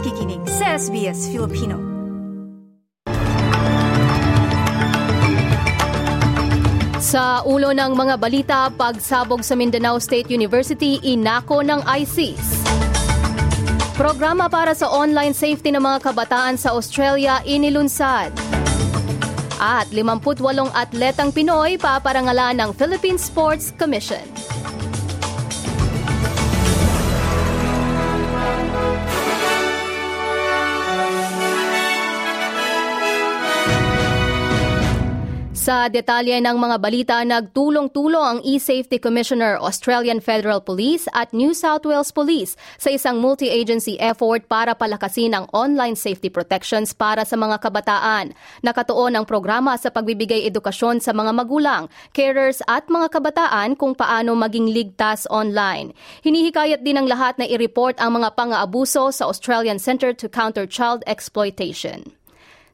nakikinig sa SBS Filipino. Sa ulo ng mga balita, pagsabog sa Mindanao State University, inako ng ISIS. Programa para sa online safety ng mga kabataan sa Australia inilunsad. At 58 atletang Pinoy paparangalan ng Philippine Sports Commission. Sa detalye ng mga balita, nagtulong-tulong ang E-Safety Commissioner, Australian Federal Police at New South Wales Police sa isang multi-agency effort para palakasin ang online safety protections para sa mga kabataan. Nakatuon ang programa sa pagbibigay edukasyon sa mga magulang, carers at mga kabataan kung paano maging ligtas online. Hinihikayat din ng lahat na i-report ang mga pang-aabuso sa Australian Center to Counter Child Exploitation.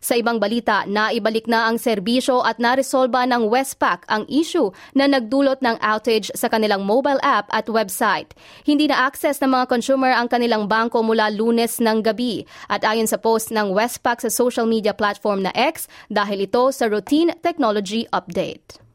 Sa ibang balita, naibalik na ang serbisyo at naresolba ng Westpac ang issue na nagdulot ng outage sa kanilang mobile app at website. Hindi na access ng mga consumer ang kanilang bangko mula lunes ng gabi at ayon sa post ng Westpac sa social media platform na X dahil ito sa routine technology update.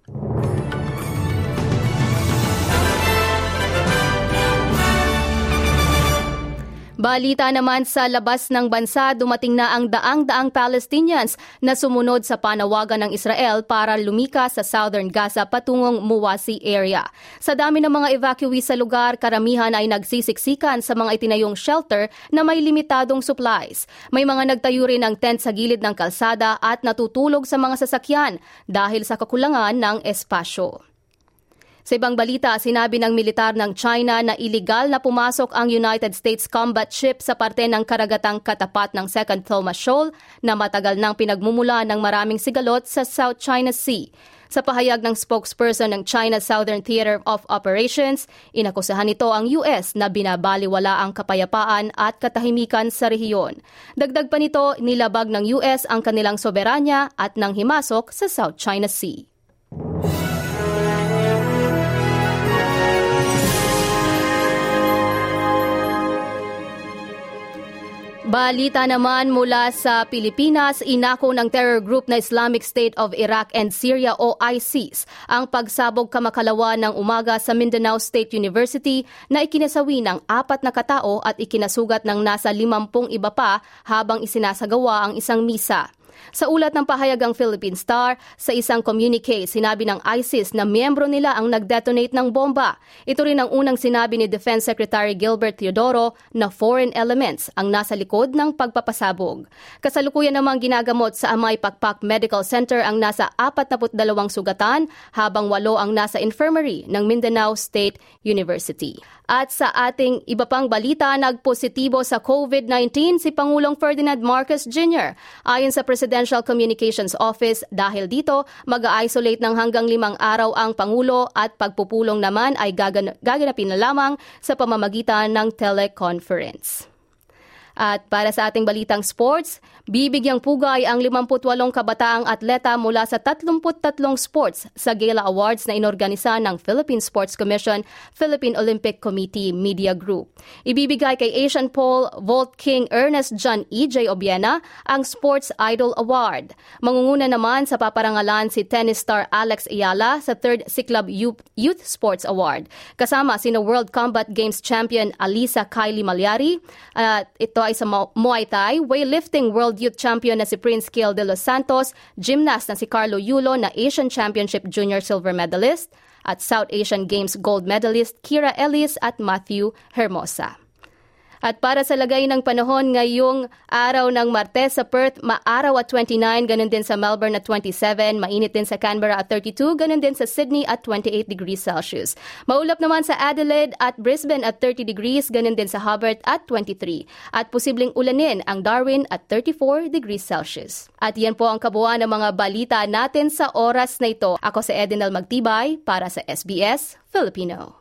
Balita naman sa labas ng bansa, dumating na ang daang-daang Palestinians na sumunod sa panawagan ng Israel para lumikas sa southern Gaza patungong Muwasi area. Sa dami ng mga evacuees sa lugar, karamihan ay nagsisiksikan sa mga itinayong shelter na may limitadong supplies. May mga nagtayo rin ng tent sa gilid ng kalsada at natutulog sa mga sasakyan dahil sa kakulangan ng espasyo. Sa ibang balita, sinabi ng militar ng China na iligal na pumasok ang United States combat ship sa parte ng karagatang katapat ng Second Thomas Shoal na matagal nang pinagmumula ng maraming sigalot sa South China Sea. Sa pahayag ng spokesperson ng China Southern Theater of Operations, inakusahan nito ang US na binabaliwala ang kapayapaan at katahimikan sa rehiyon. Dagdag pa nito, nilabag ng US ang kanilang soberanya at nang himasok sa South China Sea. Balita naman mula sa Pilipinas, inako ng terror group na Islamic State of Iraq and Syria o ISIS ang pagsabog kamakalawa ng umaga sa Mindanao State University na ikinasawi ng apat na katao at ikinasugat ng nasa limampung iba pa habang isinasagawa ang isang misa. Sa ulat ng pahayagang Philippine Star, sa isang communique, sinabi ng ISIS na miyembro nila ang nag-detonate ng bomba. Ito rin ang unang sinabi ni Defense Secretary Gilbert Teodoro na foreign elements ang nasa likod ng pagpapasabog. Kasalukuyan namang ginagamot sa Amay Pakpak Medical Center ang nasa 42 sugatan habang walo ang nasa infirmary ng Mindanao State University. At sa ating iba pang balita, nagpositibo sa COVID-19 si Pangulong Ferdinand Marcos Jr. Ayon sa Presidential Communications Office, dahil dito, mag-isolate ng hanggang limang araw ang Pangulo at pagpupulong naman ay gagan- gaganapin na lamang sa pamamagitan ng teleconference. At para sa ating balitang sports, bibigyang pugay ang 58 kabataang atleta mula sa 33 sports sa Gala Awards na inorganisa ng Philippine Sports Commission, Philippine Olympic Committee Media Group. Ibibigay kay Asian Pole Vault King Ernest John E.J. Obiena ang Sports Idol Award. Mangunguna naman sa paparangalan si tennis star Alex Ayala sa 3rd Club Youth Sports Award. Kasama sina World Combat Games champion Alisa Kylie Malyari at ito ay sa Muay Thai, weightlifting world youth champion na si Prince Kiel de Los Santos, gymnast na si Carlo Yulo na Asian Championship Junior Silver Medalist, at South Asian Games gold medalist Kira Ellis at Matthew Hermosa. At para sa lagay ng panahon ngayong araw ng Martes sa Perth, maaraw at 29, ganun din sa Melbourne at 27, mainit din sa Canberra at 32, ganun din sa Sydney at 28 degrees Celsius. Maulap naman sa Adelaide at Brisbane at 30 degrees, ganun din sa Hobart at 23. At posibleng ulanin ang Darwin at 34 degrees Celsius. At yan po ang kabuuan ng mga balita natin sa oras na ito. Ako si Edinal Magtibay para sa SBS Filipino.